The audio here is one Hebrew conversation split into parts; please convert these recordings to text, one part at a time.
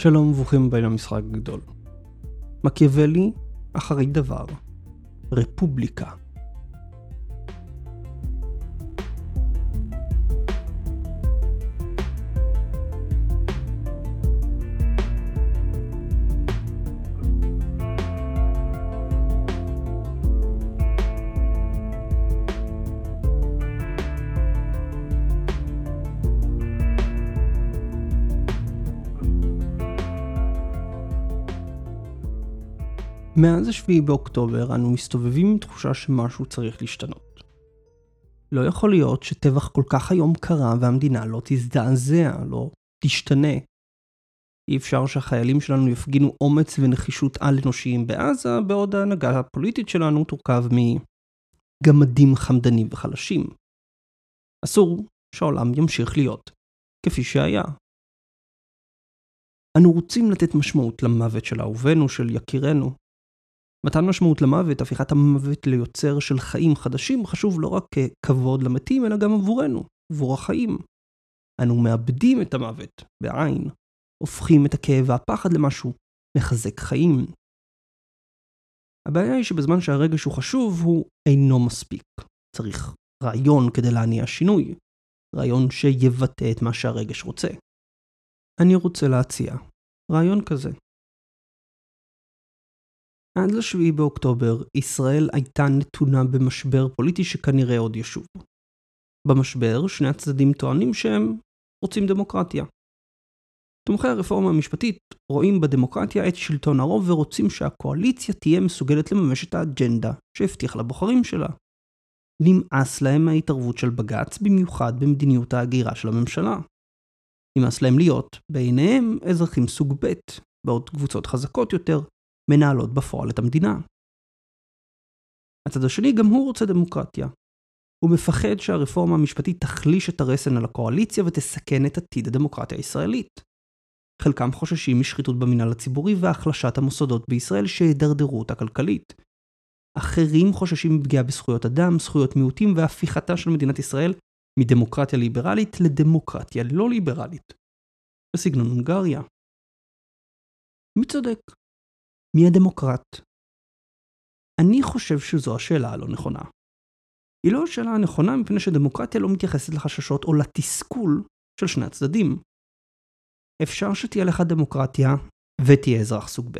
שלום וברוכים הבאים למשחק הגדול. מקיאוולי, אחרי דבר. רפובליקה. מאז השביעי באוקטובר אנו מסתובבים עם תחושה שמשהו צריך להשתנות. לא יכול להיות שטבח כל כך היום קרה והמדינה לא תזדעזע, לא תשתנה. אי אפשר שהחיילים שלנו יפגינו אומץ ונחישות על-אנושיים בעזה, בעוד ההנהגה הפוליטית שלנו תורכב מגמדים חמדנים וחלשים. אסור שהעולם ימשיך להיות כפי שהיה. אנו רוצים לתת משמעות למוות של אהובינו, של יקירנו, מתן משמעות למוות, הפיכת המוות ליוצר של חיים חדשים, חשוב לא רק ככבוד למתים, אלא גם עבורנו, עבור החיים. אנו מאבדים את המוות, בעין, הופכים את הכאב והפחד למשהו מחזק חיים. הבעיה היא שבזמן שהרגש הוא חשוב, הוא אינו מספיק. צריך רעיון כדי להניע שינוי, רעיון שיבטא את מה שהרגש רוצה. אני רוצה להציע רעיון כזה. עד לשביעי באוקטובר, ישראל הייתה נתונה במשבר פוליטי שכנראה עוד ישוב. במשבר, שני הצדדים טוענים שהם רוצים דמוקרטיה. תומכי הרפורמה המשפטית רואים בדמוקרטיה את שלטון הרוב ורוצים שהקואליציה תהיה מסוגלת לממש את האג'נדה שהבטיח לבוחרים שלה. נמאס להם מההתערבות של בג"ץ, במיוחד במדיניות ההגירה של הממשלה. נמאס להם להיות, בעיניהם, אזרחים סוג ב', בעוד קבוצות חזקות יותר מנהלות בפועל את המדינה. הצד השני גם הוא רוצה דמוקרטיה. הוא מפחד שהרפורמה המשפטית תחליש את הרסן על הקואליציה ותסכן את עתיד הדמוקרטיה הישראלית. חלקם חוששים משחיתות במינהל הציבורי והחלשת המוסדות בישראל שידרדרו אותה כלכלית. אחרים חוששים מפגיעה בזכויות אדם, זכויות מיעוטים והפיכתה של מדינת ישראל מדמוקרטיה ליברלית לדמוקרטיה לא ליברלית. בסגנון הונגריה. מי צודק? מי הדמוקרט? אני חושב שזו השאלה הלא נכונה. היא לא השאלה הנכונה מפני שדמוקרטיה לא מתייחסת לחששות או לתסכול של שני הצדדים. אפשר שתהיה לך דמוקרטיה ותהיה אזרח סוג ב'.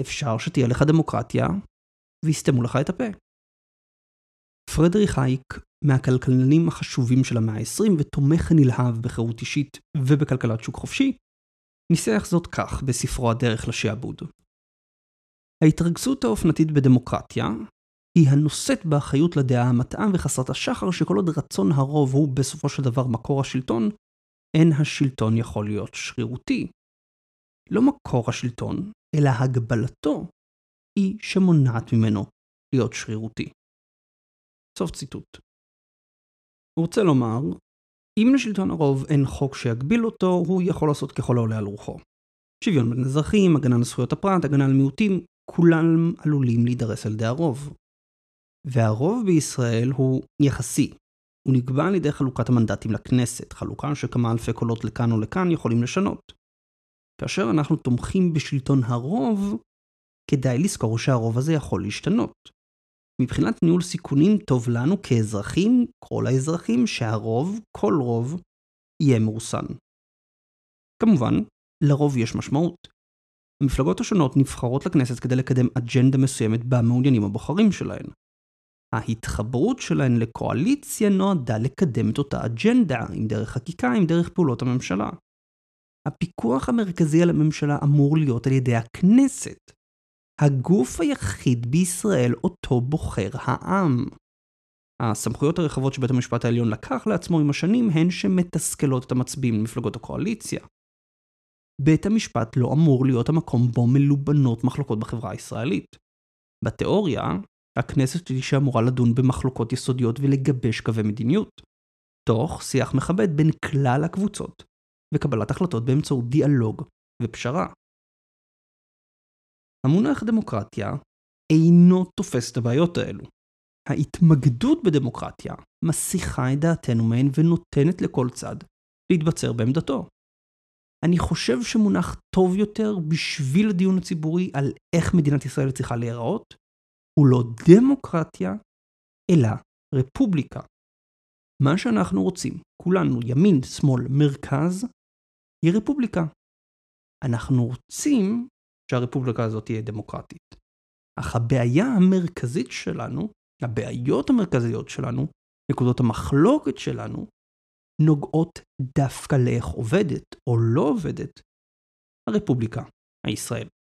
אפשר שתהיה לך דמוקרטיה ויסתמו לך את הפה. פרדריך הייק, מהכלכלנים החשובים של המאה ה-20 ותומך נלהב בחירות אישית ובכלכלת שוק חופשי, ניסח זאת כך בספרו הדרך לשעבוד. ההתרגזות האופנתית בדמוקרטיה היא הנושאת באחריות לדעה המטעה וחסרת השחר שכל עוד רצון הרוב הוא בסופו של דבר מקור השלטון, אין השלטון יכול להיות שרירותי. לא מקור השלטון, אלא הגבלתו היא שמונעת ממנו להיות שרירותי. סוף ציטוט. הוא רוצה לומר, אם לשלטון הרוב אין חוק שיגביל אותו, הוא יכול לעשות ככל העולה על רוחו. שוויון בין אזרחים, הגנה על זכויות הפרט, הגנה על מיעוטים, כולם עלולים להידרס על ידי הרוב. והרוב בישראל הוא יחסי. הוא נקבע על ידי חלוקת המנדטים לכנסת, חלוקה שכמה אלפי קולות לכאן או לכאן יכולים לשנות. כאשר אנחנו תומכים בשלטון הרוב, כדאי לזכור שהרוב הזה יכול להשתנות. מבחינת ניהול סיכונים טוב לנו כאזרחים, כל האזרחים, שהרוב, כל רוב, יהיה מרוסן. כמובן, לרוב יש משמעות. המפלגות השונות נבחרות לכנסת כדי לקדם אג'נדה מסוימת בה מעוניינים הבוחרים שלהן. ההתחברות שלהן לקואליציה נועדה לקדם את אותה אג'נדה, אם דרך חקיקה, אם דרך פעולות הממשלה. הפיקוח המרכזי על הממשלה אמור להיות על ידי הכנסת, הגוף היחיד בישראל אותו בוחר העם. הסמכויות הרחבות שבית המשפט העליון לקח לעצמו עם השנים הן שמתסכלות את המצביעים למפלגות הקואליציה. בית המשפט לא אמור להיות המקום בו מלובנות מחלוקות בחברה הישראלית. בתיאוריה, הכנסת היא שאמורה לדון במחלוקות יסודיות ולגבש קווי מדיניות, תוך שיח מכבד בין כלל הקבוצות, וקבלת החלטות באמצעות דיאלוג ופשרה. המונח דמוקרטיה אינו תופס את הבעיות האלו. ההתמקדות בדמוקרטיה מסיחה את דעתנו מהן ונותנת לכל צד להתבצר בעמדתו. אני חושב שמונח טוב יותר בשביל הדיון הציבורי על איך מדינת ישראל צריכה להיראות, הוא לא דמוקרטיה, אלא רפובליקה. מה שאנחנו רוצים, כולנו, ימין, שמאל, מרכז, היא רפובליקה. אנחנו רוצים שהרפובליקה הזאת תהיה דמוקרטית. אך הבעיה המרכזית שלנו, הבעיות המרכזיות שלנו, נקודות המחלוקת שלנו, נוגעות דווקא לאיך עובדת או לא עובדת הרפובליקה הישראלית.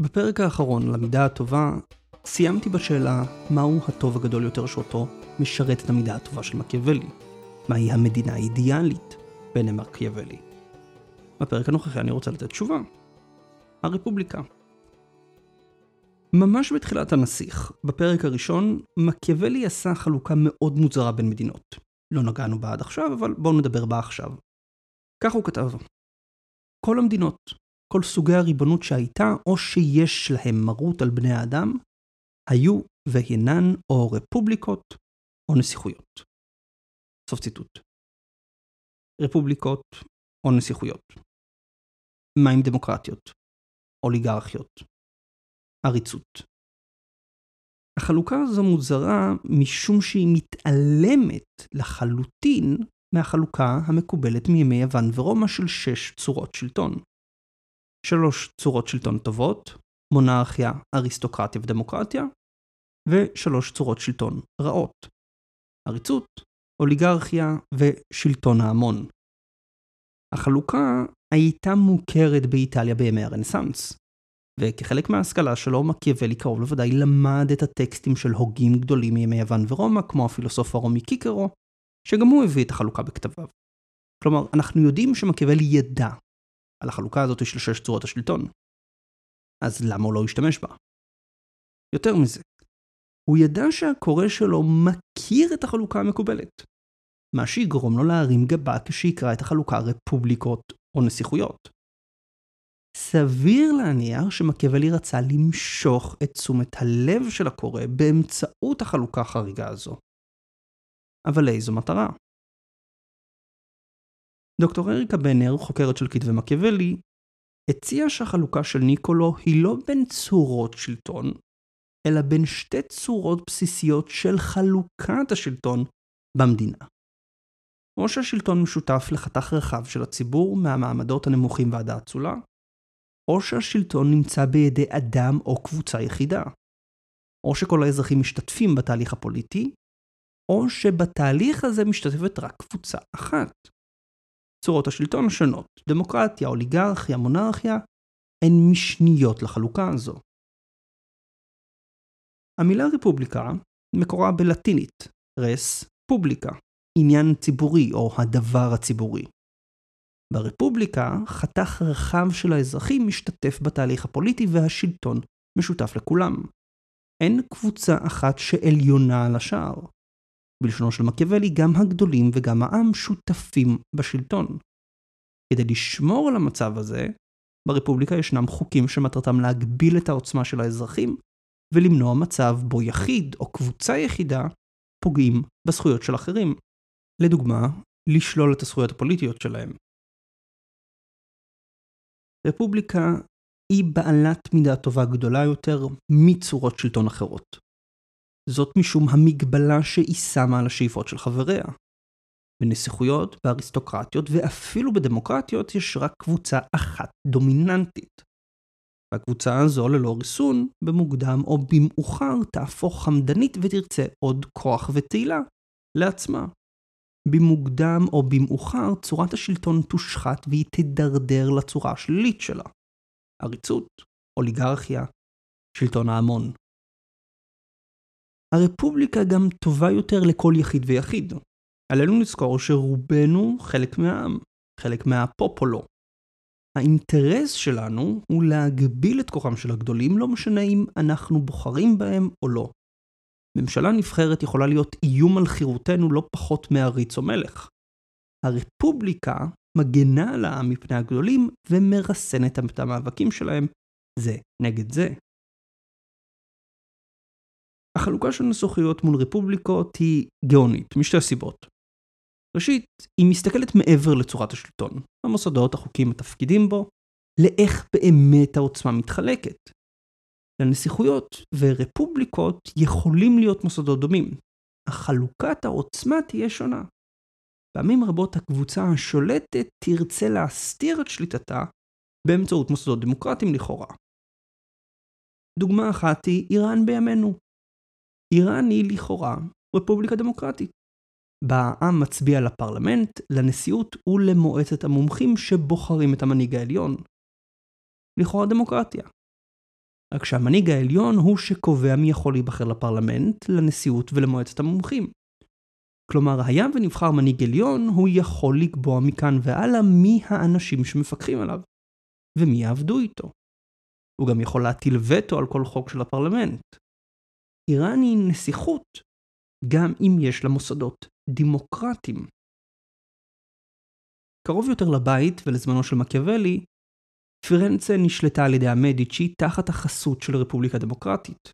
בפרק האחרון, למידה הטובה, סיימתי בשאלה מהו הטוב הגדול יותר שאותו משרת את המידה הטובה של מקיאוולי. מהי המדינה האידיאלית בעיני מקיאוולי. בפרק הנוכחי אני רוצה לתת תשובה. הרפובליקה. ממש בתחילת הנסיך, בפרק הראשון, מקיאוולי עשה חלוקה מאוד מוזרה בין מדינות. לא נגענו בה עד עכשיו, אבל בואו נדבר בה עכשיו. כך הוא כתב: כל המדינות, כל סוגי הריבונות שהייתה או שיש להם מרות על בני האדם, היו והינן או רפובליקות או נסיכויות. סוף ציטוט. רפובליקות או נסיכויות. מה עם דמוקרטיות? אוליגרכיות. עריצות. החלוקה הזו מוזרה משום שהיא מתעלמת לחלוטין מהחלוקה המקובלת מימי יוון ורומא של שש צורות שלטון. שלוש צורות שלטון טובות, מונרכיה, אריסטוקרטיה ודמוקרטיה, ושלוש צורות שלטון רעות, עריצות, אוליגרכיה ושלטון ההמון. החלוקה הייתה מוכרת באיטליה בימי הרנסאנס, וכחלק מההשכלה שלו מקיאוולי קרוב לוודאי למד את הטקסטים של הוגים גדולים מימי יוון ורומא, כמו הפילוסוף הרומי קיקרו, שגם הוא הביא את החלוקה בכתביו. כלומר, אנחנו יודעים שמקיאוולי ידע על החלוקה הזאת של שש צורות השלטון. אז למה הוא לא השתמש בה? יותר מזה, הוא ידע שהקורא שלו מכיר את החלוקה המקובלת, מה שיגרום לו להרים גבה כשיקרא את החלוקה רפובליקות או נסיכויות. סביר להניח שמקיאוולי רצה למשוך את תשומת הלב של הקורא באמצעות החלוקה החריגה הזו. אבל לאיזו מטרה? דוקטור אריקה בנר, חוקרת של כתבי מקיאוולי, הציעה שהחלוקה של ניקולו היא לא בין צורות שלטון, אלא בין שתי צורות בסיסיות של חלוקת השלטון במדינה. או שהשלטון משותף לחתך רחב של הציבור מהמעמדות הנמוכים ועד האצולה, או שהשלטון נמצא בידי אדם או קבוצה יחידה. או שכל האזרחים משתתפים בתהליך הפוליטי, או שבתהליך הזה משתתפת רק קבוצה אחת. צורות השלטון השונות, דמוקרטיה, אוליגרכיה, מונרכיה, הן משניות לחלוקה הזו. המילה רפובליקה מקורה בלטינית, רס פובליקה, עניין ציבורי או הדבר הציבורי. ברפובליקה חתך רחב של האזרחים משתתף בתהליך הפוליטי והשלטון משותף לכולם. אין קבוצה אחת שעליונה על השאר. בלשונו של מקיאוולי, גם הגדולים וגם העם שותפים בשלטון. כדי לשמור על המצב הזה, ברפובליקה ישנם חוקים שמטרתם להגביל את העוצמה של האזרחים ולמנוע מצב בו יחיד או קבוצה יחידה פוגעים בזכויות של אחרים. לדוגמה, לשלול את הזכויות הפוליטיות שלהם. רפובליקה היא בעלת מידה טובה גדולה יותר מצורות שלטון אחרות. זאת משום המגבלה שהיא שמה על השאיפות של חבריה. בנסיכויות, באריסטוקרטיות ואפילו בדמוקרטיות יש רק קבוצה אחת דומיננטית. והקבוצה הזו ללא ריסון, במוקדם או במאוחר תהפוך חמדנית ותרצה עוד כוח ותהילה לעצמה. במוקדם או במאוחר צורת השלטון תושחת והיא תדרדר לצורה השלילית שלה. עריצות, אוליגרכיה, שלטון ההמון. הרפובליקה גם טובה יותר לכל יחיד ויחיד. עלינו לזכור שרובנו חלק מהעם, חלק מהפופולו. האינטרס שלנו הוא להגביל את כוחם של הגדולים, לא משנה אם אנחנו בוחרים בהם או לא. ממשלה נבחרת יכולה להיות איום על חירותנו לא פחות מעריץ או מלך. הרפובליקה מגנה על העם מפני הגדולים ומרסנת את המאבקים שלהם זה נגד זה. החלוקה של ניסוחיות מול רפובליקות היא גאונית, משתי סיבות. ראשית, היא מסתכלת מעבר לצורת השלטון, המוסדות, החוקים, התפקידים בו, לאיך באמת העוצמה מתחלקת. לנסיכויות ורפובליקות יכולים להיות מוסדות דומים, אך חלוקת העוצמה תהיה שונה. פעמים רבות הקבוצה השולטת תרצה להסתיר את שליטתה באמצעות מוסדות דמוקרטיים לכאורה. דוגמה אחת היא איראן בימינו. איראן היא לכאורה רפובליקה דמוקרטית. בה העם מצביע לפרלמנט, לנשיאות ולמועצת המומחים שבוחרים את המנהיג העליון. לכאורה דמוקרטיה. רק שהמנהיג העליון הוא שקובע מי יכול להיבחר לפרלמנט, לנשיאות ולמועצת המומחים. כלומר, היה ונבחר מנהיג עליון, הוא יכול לקבוע מכאן והלאה מי האנשים שמפקחים עליו, ומי יעבדו איתו. הוא גם יכול להטיל וטו על כל חוק של הפרלמנט. איראן היא נסיכות, גם אם יש לה מוסדות דמוקרטיים. קרוב יותר לבית ולזמנו של מקיאוולי, פירנצה נשלטה על ידי המדיצ'י תחת החסות של הרפובליקה הדמוקרטית.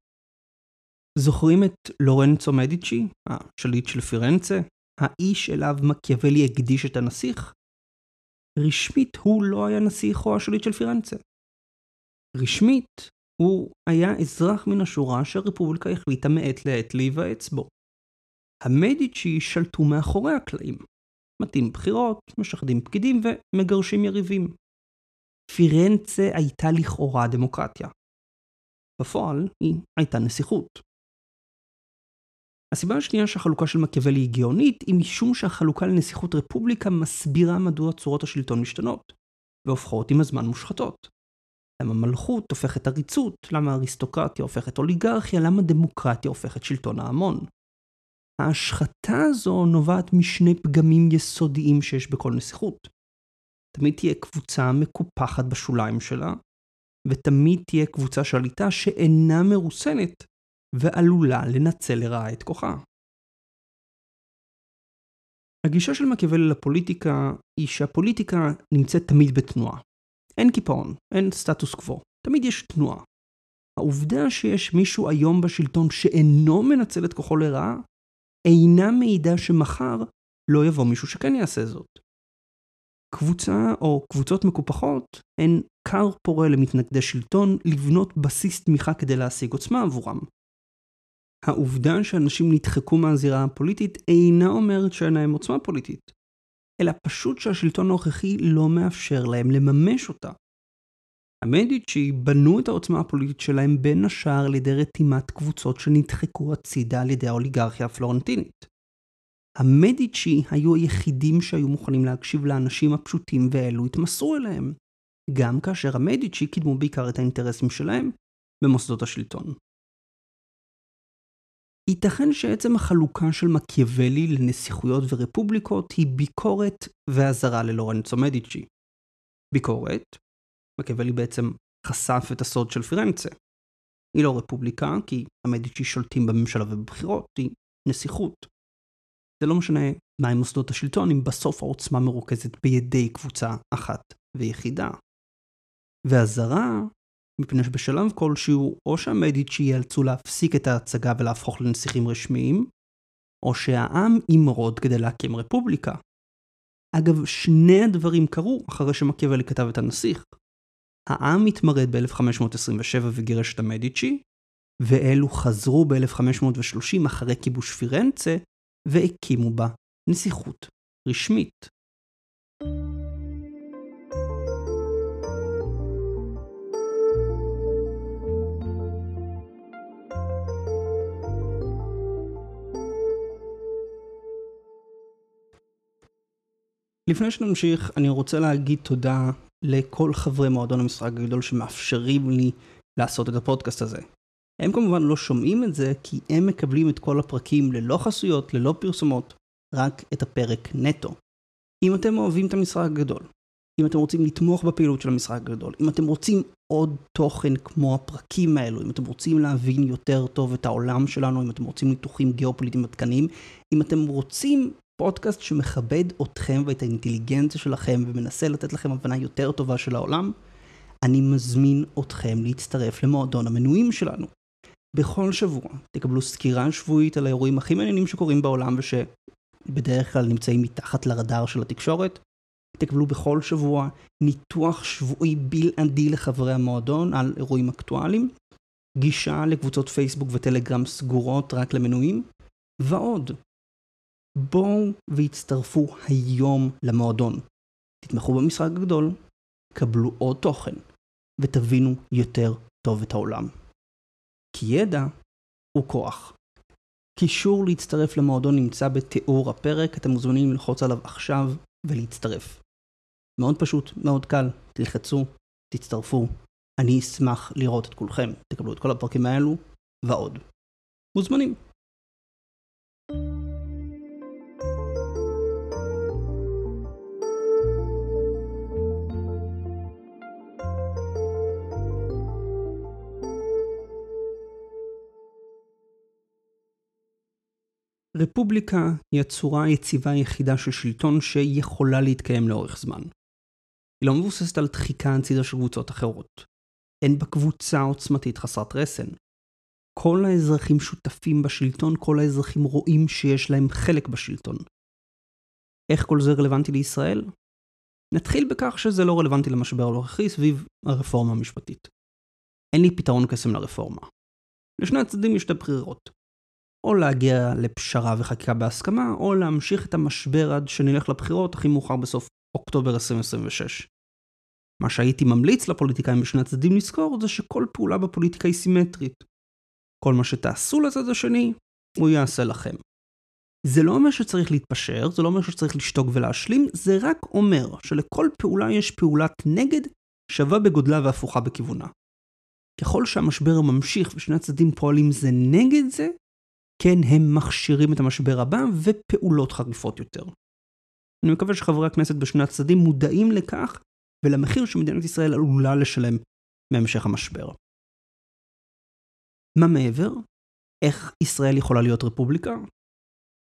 זוכרים את לורנצו מדיצ'י, השליט של פירנצה? האיש אליו מקיאוולי הקדיש את הנסיך? רשמית הוא לא היה נסיך או השליט של פירנצה. רשמית הוא היה אזרח מן השורה שהרפובליקה החליטה מעת לעת להיוועץ בו. המדיצ'י שלטו מאחורי הקלעים. מתאים בחירות, משחדים פקידים ומגרשים יריבים. פירנצה הייתה לכאורה דמוקרטיה. בפועל היא הייתה נסיכות. הסיבה השנייה שהחלוקה של מקיאוולי היא גאונית היא משום שהחלוקה לנסיכות רפובליקה מסבירה מדוע צורות השלטון משתנות, והופכות עם הזמן מושחתות. למה מלכות הופכת עריצות, למה אריסטוקרטיה הופכת אוליגרכיה, למה דמוקרטיה הופכת שלטון ההמון. ההשחתה הזו נובעת משני פגמים יסודיים שיש בכל נסיכות. תמיד תהיה קבוצה מקופחת בשוליים שלה, ותמיד תהיה קבוצה שליטה שאינה מרוסנת ועלולה לנצל לרעה את כוחה. הגישה של מקיאוולי לפוליטיקה היא שהפוליטיקה נמצאת תמיד בתנועה. אין קיפאון, אין סטטוס קוו, תמיד יש תנועה. העובדה שיש מישהו היום בשלטון שאינו מנצל את כוחו לרעה, אינה מעידה שמחר לא יבוא מישהו שכן יעשה זאת. קבוצה או קבוצות מקופחות הן כר פורה למתנגדי שלטון לבנות בסיס תמיכה כדי להשיג עוצמה עבורם. העובדה שאנשים נדחקו מהזירה הפוליטית אינה אומרת שאין להם עוצמה פוליטית, אלא פשוט שהשלטון הנוכחי לא מאפשר להם לממש אותה. המדיצ'י בנו את העוצמה הפוליטית שלהם בין השאר על ידי רתימת קבוצות שנדחקו הצידה על ידי האוליגרכיה הפלורנטינית. המדיצ'י היו היחידים שהיו מוכנים להקשיב לאנשים הפשוטים ואלו התמסרו אליהם, גם כאשר המדיצ'י קידמו בעיקר את האינטרסים שלהם במוסדות השלטון. ייתכן שעצם החלוקה של מקיאוולי לנסיכויות ורפובליקות היא ביקורת ואזהרה ללורנצו מדיצ'י. ביקורת, מקיאוולי בעצם חשף את הסוד של פירנצה. היא לא רפובליקה, כי המדיצ'י שולטים בממשלה ובבחירות, היא נסיכות. זה לא משנה מהם מוסדות השלטון, אם בסוף העוצמה מרוכזת בידי קבוצה אחת ויחידה. ואזהרה מפני שבשלב כלשהו, או שהמדיצ'י ייאלצו להפסיק את ההצגה ולהפוך לנסיכים רשמיים, או שהעם ימרוד כדי להקים רפובליקה. אגב, שני הדברים קרו אחרי שמקיאוולי כתב את הנסיך. העם התמרד ב-1527 וגירש את המדיצ'י, ואלו חזרו ב-1530 אחרי כיבוש פירנצה, והקימו בה נסיכות רשמית. לפני שנמשיך, אני רוצה להגיד תודה לכל חברי מועדון המשחק הגדול שמאפשרים לי לעשות את הפודקאסט הזה. הם כמובן לא שומעים את זה, כי הם מקבלים את כל הפרקים ללא חסויות, ללא פרסומות, רק את הפרק נטו. אם אתם אוהבים את המשחק הגדול, אם אתם רוצים לתמוך בפעילות של המשחק הגדול, אם אתם רוצים עוד תוכן כמו הפרקים האלו, אם אתם רוצים להבין יותר טוב את העולם שלנו, אם אתם רוצים ניתוחים גיאופוליטיים עדכניים, אם אתם רוצים פודקאסט שמכבד אתכם ואת האינטליגנציה שלכם ומנסה לתת לכם הבנה יותר טובה של העולם, אני מזמין אתכם להצטרף למועדון המנויים שלנו. בכל שבוע תקבלו סקירה שבועית על האירועים הכי מעניינים שקורים בעולם ושבדרך כלל נמצאים מתחת לרדאר של התקשורת. תקבלו בכל שבוע ניתוח שבועי בלעדי לחברי המועדון על אירועים אקטואליים, גישה לקבוצות פייסבוק וטלגרם סגורות רק למנויים, ועוד. בואו והצטרפו היום למועדון. תתמכו במשחק הגדול, קבלו עוד תוכן, ותבינו יותר טוב את העולם. כי ידע הוא כוח. קישור להצטרף למועדון נמצא בתיאור הפרק, אתם מוזמנים ללחוץ עליו עכשיו ולהצטרף. מאוד פשוט, מאוד קל, תלחצו, תצטרפו. אני אשמח לראות את כולכם, תקבלו את כל הפרקים האלו ועוד. מוזמנים. רפובליקה היא הצורה היציבה היחידה של שלטון שיכולה להתקיים לאורך זמן. היא לא מבוססת על דחיקה הצידה של קבוצות אחרות. אין בה קבוצה עוצמתית חסרת רסן. כל האזרחים שותפים בשלטון, כל האזרחים רואים שיש להם חלק בשלטון. איך כל זה רלוונטי לישראל? נתחיל בכך שזה לא רלוונטי למשבר הנוכחי סביב הרפורמה המשפטית. אין לי פתרון קסם לרפורמה. לשני הצדדים יש שתי בחירות. או להגיע לפשרה וחקיקה בהסכמה, או להמשיך את המשבר עד שנלך לבחירות הכי מאוחר בסוף אוקטובר 2026. מה שהייתי ממליץ לפוליטיקאים בשני הצדדים לזכור זה שכל פעולה בפוליטיקה היא סימטרית. כל מה שתעשו לצד השני, הוא יעשה לכם. זה לא אומר שצריך להתפשר, זה לא אומר שצריך לשתוק ולהשלים, זה רק אומר שלכל פעולה יש פעולת נגד שווה בגודלה והפוכה בכיוונה. ככל שהמשבר ממשיך ושני הצדדים פועלים זה נגד זה, כן הם מכשירים את המשבר הבא ופעולות חריפות יותר. אני מקווה שחברי הכנסת בשני הצדדים מודעים לכך ולמחיר שמדינת ישראל עלולה לשלם מהמשך המשבר. מה מעבר? איך ישראל יכולה להיות רפובליקה?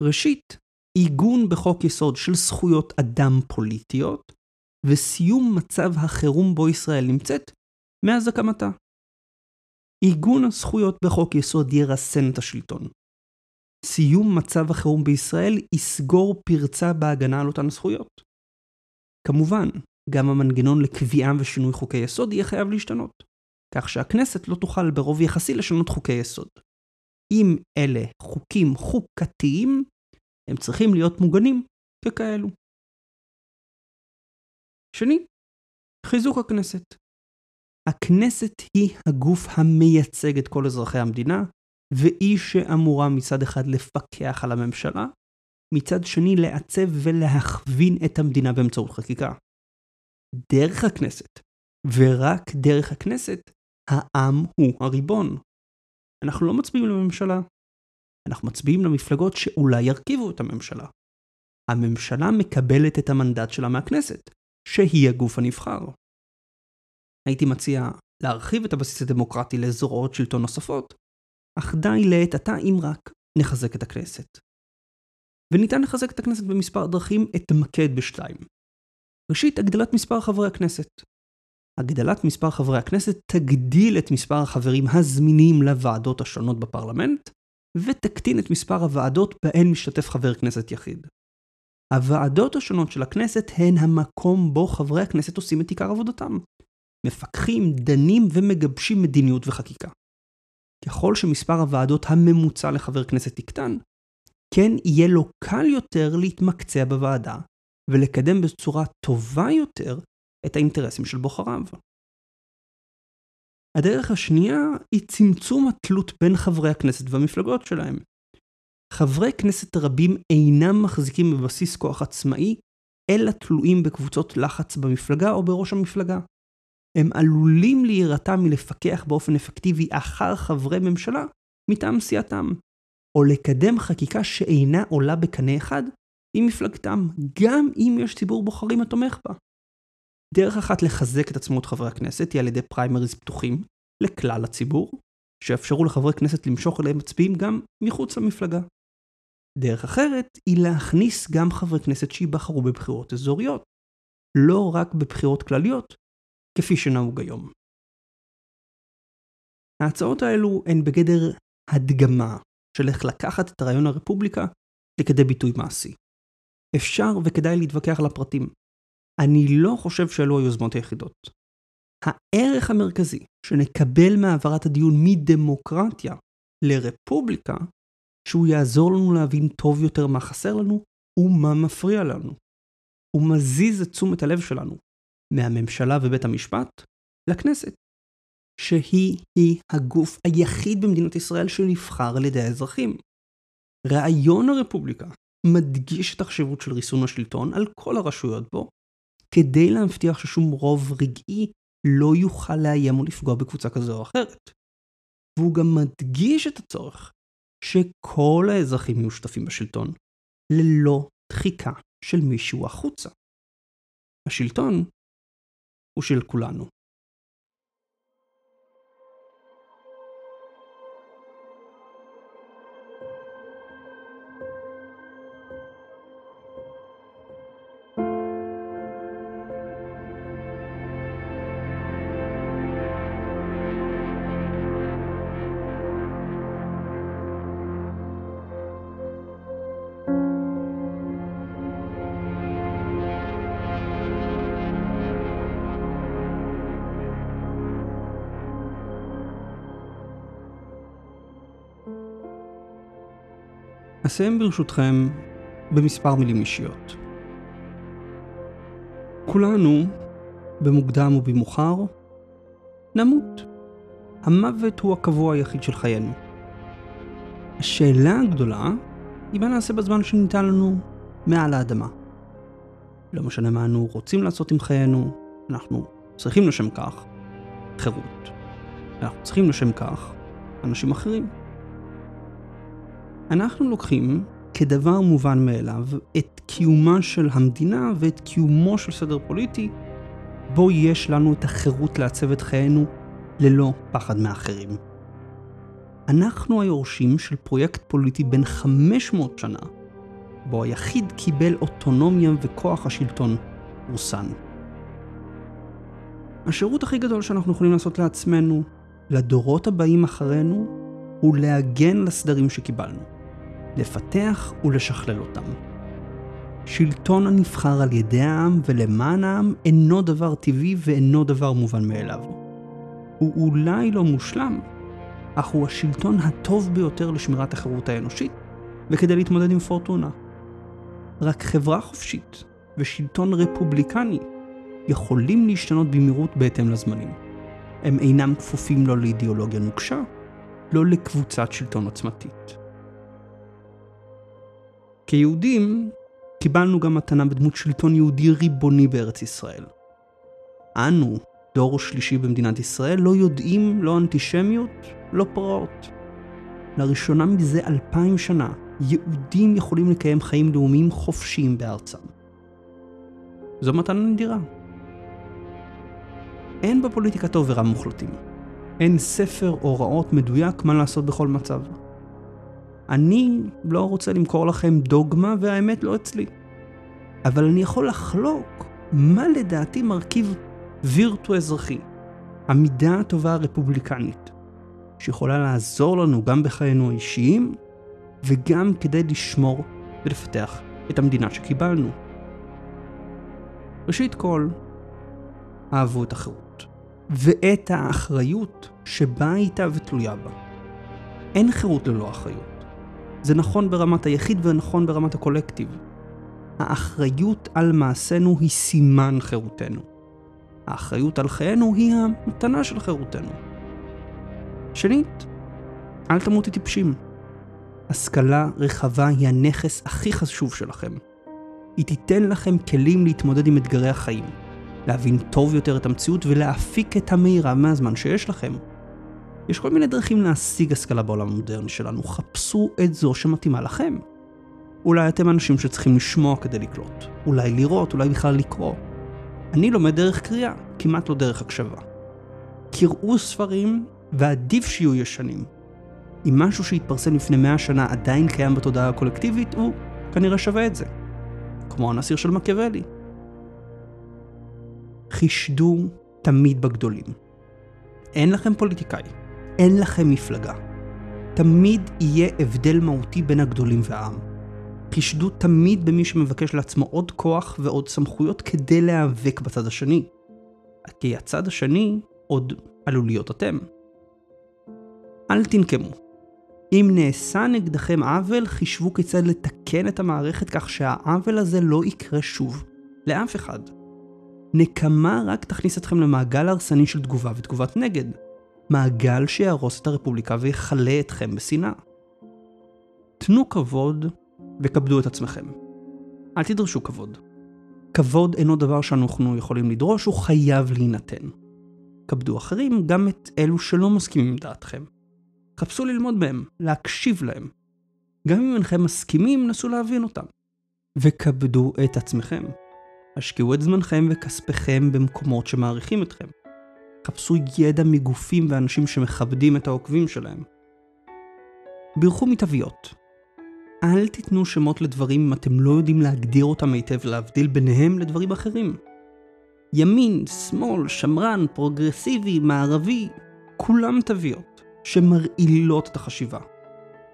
ראשית, עיגון בחוק יסוד של זכויות אדם פוליטיות, וסיום מצב החירום בו ישראל נמצאת מאז הקמתה. עיגון הזכויות בחוק יסוד ירסן את השלטון. סיום מצב החירום בישראל יסגור פרצה בהגנה על אותן זכויות. כמובן, גם המנגנון לקביעה ושינוי חוקי יסוד יהיה חייב להשתנות, כך שהכנסת לא תוכל ברוב יחסי לשנות חוקי יסוד. אם אלה חוקים חוקתיים, הם צריכים להיות מוגנים ככאלו. שנית, חיזוק הכנסת. הכנסת היא הגוף המייצג את כל אזרחי המדינה, והיא שאמורה מצד אחד לפקח על הממשלה, מצד שני לעצב ולהכווין את המדינה באמצעות חקיקה. דרך הכנסת, ורק דרך הכנסת, העם הוא הריבון. אנחנו לא מצביעים לממשלה, אנחנו מצביעים למפלגות שאולי ירכיבו את הממשלה. הממשלה מקבלת את המנדט שלה מהכנסת, שהיא הגוף הנבחר. הייתי מציע להרחיב את הבסיס הדמוקרטי לזרועות שלטון נוספות, אך די לעת עתה אם רק נחזק את הכנסת. וניתן לחזק את הכנסת במספר דרכים, אתמקד בשתיים. ראשית, הגדלת מספר חברי הכנסת. הגדלת מספר חברי הכנסת תגדיל את מספר החברים הזמינים לוועדות השונות בפרלמנט, ותקטין את מספר הוועדות בהן משתתף חבר כנסת יחיד. הוועדות השונות של הכנסת הן המקום בו חברי הכנסת עושים את עיקר עבודתם. מפקחים, דנים ומגבשים מדיניות וחקיקה. ככל שמספר הוועדות הממוצע לחבר כנסת יקטן, כן יהיה לו קל יותר להתמקצע בוועדה ולקדם בצורה טובה יותר את האינטרסים של בוחריו. הדרך השנייה היא צמצום התלות בין חברי הכנסת והמפלגות שלהם. חברי כנסת רבים אינם מחזיקים בבסיס כוח עצמאי, אלא תלויים בקבוצות לחץ במפלגה או בראש המפלגה. הם עלולים להירתע מלפקח באופן אפקטיבי אחר חברי ממשלה מטעם סיעתם, או לקדם חקיקה שאינה עולה בקנה אחד עם מפלגתם, גם אם יש ציבור בוחרים התומך בה. דרך אחת לחזק את עצמאות חברי הכנסת היא על ידי פריימריז פתוחים לכלל הציבור, שיאפשרו לחברי כנסת למשוך אליהם מצביעים גם מחוץ למפלגה. דרך אחרת היא להכניס גם חברי כנסת שייבחרו בבחירות אזוריות, לא רק בבחירות כלליות, כפי שנהוג היום. ההצעות האלו הן בגדר הדגמה של איך לקחת את רעיון הרפובליקה לכדי ביטוי מעשי. אפשר וכדאי להתווכח על הפרטים. אני לא חושב שאלו היוזמות היחידות. הערך המרכזי שנקבל מהעברת הדיון מדמוקרטיה לרפובליקה, שהוא יעזור לנו להבין טוב יותר מה חסר לנו ומה מפריע לנו. הוא מזיז את תשומת הלב שלנו מהממשלה ובית המשפט לכנסת, שהיא-היא הגוף היחיד במדינת ישראל שנבחר על ידי האזרחים. רעיון הרפובליקה מדגיש את החשיבות של ריסון השלטון על כל הרשויות בו, כדי להבטיח ששום רוב רגעי לא יוכל לאיים או לפגוע בקבוצה כזו או אחרת. והוא גם מדגיש את הצורך שכל האזרחים יהיו שותפים בשלטון, ללא דחיקה של מישהו החוצה. השלטון הוא של כולנו. אסיים ברשותכם במספר מילים אישיות. כולנו, במוקדם או במאוחר, נמות. המוות הוא הקבוע היחיד של חיינו. השאלה הגדולה היא מה נעשה בזמן שניתן לנו מעל האדמה. לא משנה מה אנו רוצים לעשות עם חיינו, אנחנו צריכים לשם כך חירות. אנחנו צריכים לשם כך אנשים אחרים. אנחנו לוקחים כדבר מובן מאליו את קיומה של המדינה ואת קיומו של סדר פוליטי, בו יש לנו את החירות לעצב את חיינו ללא פחד מאחרים. אנחנו היורשים של פרויקט פוליטי בן 500 שנה, בו היחיד קיבל אוטונומיה וכוח השלטון רוסן. השירות הכי גדול שאנחנו יכולים לעשות לעצמנו, לדורות הבאים אחרינו, הוא להגן על הסדרים שקיבלנו. לפתח ולשכלל אותם. שלטון הנבחר על ידי העם ולמען העם אינו דבר טבעי ואינו דבר מובן מאליו. הוא אולי לא מושלם, אך הוא השלטון הטוב ביותר לשמירת החירות האנושית, וכדי להתמודד עם פורטונה. רק חברה חופשית ושלטון רפובליקני יכולים להשתנות במהירות בהתאם לזמנים. הם אינם כפופים לא לאידיאולוגיה נוקשה, לא לקבוצת שלטון עוצמתית. כיהודים, קיבלנו גם מתנה בדמות שלטון יהודי ריבוני בארץ ישראל. אנו, דור שלישי במדינת ישראל, לא יודעים לא אנטישמיות, לא פרעות. לראשונה מזה אלפיים שנה, יהודים יכולים לקיים חיים לאומיים חופשיים בארצם. זו מתנה נדירה. אין בפוליטיקה טוב ורע מוחלטים. אין ספר הוראות מדויק מה לעשות בכל מצב. אני לא רוצה למכור לכם דוגמה והאמת לא אצלי. אבל אני יכול לחלוק מה לדעתי מרכיב וירטו אזרחי, המידה הטובה הרפובליקנית, שיכולה לעזור לנו גם בחיינו האישיים וגם כדי לשמור ולפתח את המדינה שקיבלנו. ראשית כל, אהבו את החירות, ואת האחריות שבאה איתה ותלויה בה. אין חירות ללא אחריות. זה נכון ברמת היחיד ונכון ברמת הקולקטיב. האחריות על מעשינו היא סימן חירותנו. האחריות על חיינו היא המתנה של חירותנו. שנית, אל תמותי טיפשים. השכלה רחבה היא הנכס הכי חשוב שלכם. היא תיתן לכם כלים להתמודד עם אתגרי החיים, להבין טוב יותר את המציאות ולהפיק את המירב מהזמן שיש לכם. יש כל מיני דרכים להשיג השכלה בעולם המודרני שלנו, חפשו את זו שמתאימה לכם. אולי אתם אנשים שצריכים לשמוע כדי לקלוט, אולי לראות, אולי בכלל לקרוא. אני לומד דרך קריאה, כמעט לא דרך הקשבה. קראו ספרים, ועדיף שיהיו ישנים. אם משהו שהתפרסם לפני מאה שנה עדיין קיים בתודעה הקולקטיבית, הוא כנראה שווה את זה. כמו הנשיר של מקיאוולי. חישדו תמיד בגדולים. אין לכם פוליטיקאי, אין לכם מפלגה. תמיד יהיה הבדל מהותי בין הגדולים והעם. חישדו תמיד במי שמבקש לעצמו עוד כוח ועוד סמכויות כדי להיאבק בצד השני. כי הצד השני עוד עלול להיות אתם. אל תנקמו. אם נעשה נגדכם עוול, חישבו כיצד לתקן את המערכת כך שהעוול הזה לא יקרה שוב. לאף אחד. נקמה רק תכניס אתכם למעגל הרסני של תגובה ותגובת נגד. מעגל שיהרוס את הרפובליקה ויכלה אתכם בשנאה. תנו כבוד וכבדו את עצמכם. אל תדרשו כבוד. כבוד אינו דבר שאנחנו יכולים לדרוש, הוא חייב להינתן. כבדו אחרים, גם את אלו שלא מסכימים עם דעתכם. חפשו ללמוד מהם, להקשיב להם. גם אם אינכם מסכימים, נסו להבין אותם. וכבדו את עצמכם. השקיעו את זמנכם וכספכם במקומות שמעריכים אתכם. חפשו ידע מגופים ואנשים שמכבדים את העוקבים שלהם. בירכו מתוויות. אל תיתנו שמות לדברים אם אתם לא יודעים להגדיר אותם היטב ולהבדיל ביניהם לדברים אחרים. ימין, שמאל, שמרן, פרוגרסיבי, מערבי, כולם תוויות שמרעילות את החשיבה.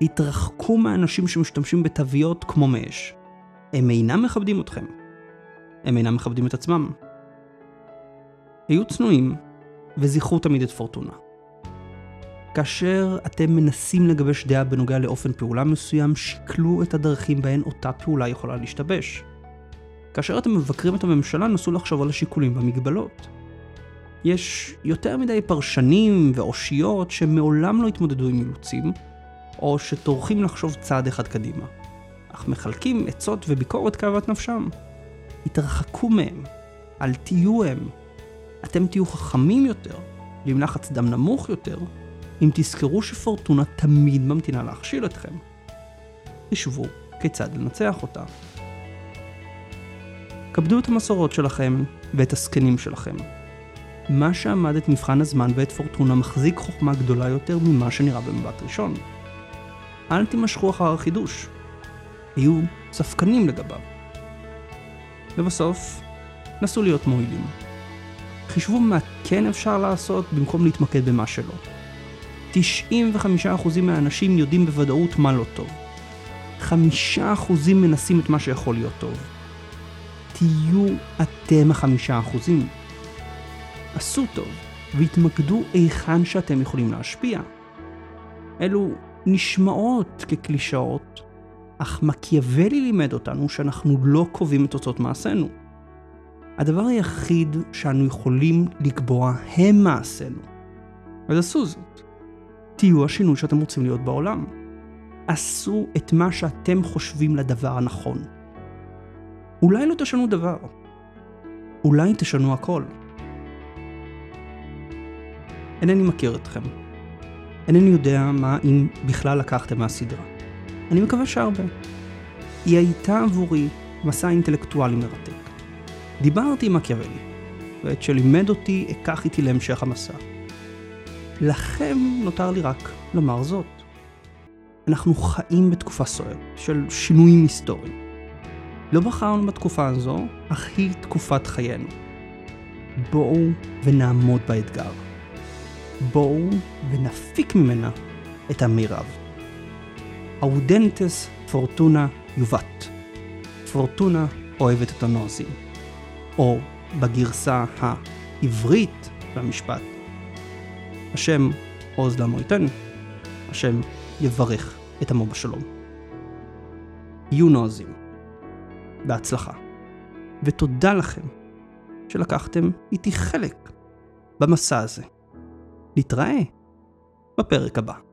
התרחקו מהאנשים שמשתמשים בתוויות כמו מאש. הם אינם מכבדים אתכם. הם אינם מכבדים את עצמם. היו צנועים וזכרו תמיד את פורטונה. כאשר אתם מנסים לגבש דעה בנוגע לאופן פעולה מסוים, שקלו את הדרכים בהן אותה פעולה יכולה להשתבש. כאשר אתם מבקרים את הממשלה, נסו לחשוב על השיקולים והמגבלות. יש יותר מדי פרשנים ואושיות שמעולם לא התמודדו עם אילוצים, או שטורחים לחשוב צעד אחד קדימה, אך מחלקים עצות וביקורת כאוות נפשם. התרחקו מהם, אל תהיו הם. אתם תהיו חכמים יותר, ועם לחץ דם נמוך יותר, אם תזכרו שפורטונה תמיד ממתינה להכשיל אתכם. תשבו כיצד לנצח אותה. כבדו את המסורות שלכם ואת הזקנים שלכם. מה שעמד את מבחן הזמן ואת פורטונה מחזיק חוכמה גדולה יותר ממה שנראה במבט ראשון. אל תימשכו אחר החידוש. היו ספקנים לגביו. ובסוף, נסו להיות מועילים. חישבו מה כן אפשר לעשות במקום להתמקד במה שלא. 95% מהאנשים יודעים בוודאות מה לא טוב. 5% מנסים את מה שיכול להיות טוב. תהיו אתם החמישה אחוזים. עשו טוב, והתמקדו היכן שאתם יכולים להשפיע. אלו נשמעות כקלישאות, אך מקיאוולי לימד אותנו שאנחנו לא קובעים את תוצאות מעשינו. הדבר היחיד שאנו יכולים לקבוע הם מעשינו. אז עשו זאת. תהיו השינוי שאתם רוצים להיות בעולם. עשו את מה שאתם חושבים לדבר הנכון. אולי לא תשנו דבר. אולי תשנו הכל. אינני מכיר אתכם. אינני יודע מה אם בכלל לקחתם מהסדרה. אני מקווה שהרבה. היא הייתה עבורי מסע אינטלקטואלי מרתק. דיברתי עם מקיאוולי, ואת שלימד אותי אקח איתי להמשך המסע. לכם נותר לי רק לומר זאת. אנחנו חיים בתקופה סוערת של שינויים היסטוריים. לא בחרנו בתקופה הזו, אך היא תקופת חיינו. בואו ונעמוד באתגר. בואו ונפיק ממנה את המירב. אודנטס פורטונה יובט. פורטונה אוהבת את הנוזים. או בגרסה העברית למשפט, השם עוז לנו ייתן, השם יברך את עמו בשלום. יהיו נועזים. בהצלחה. ותודה לכם שלקחתם איתי חלק במסע הזה. נתראה בפרק הבא.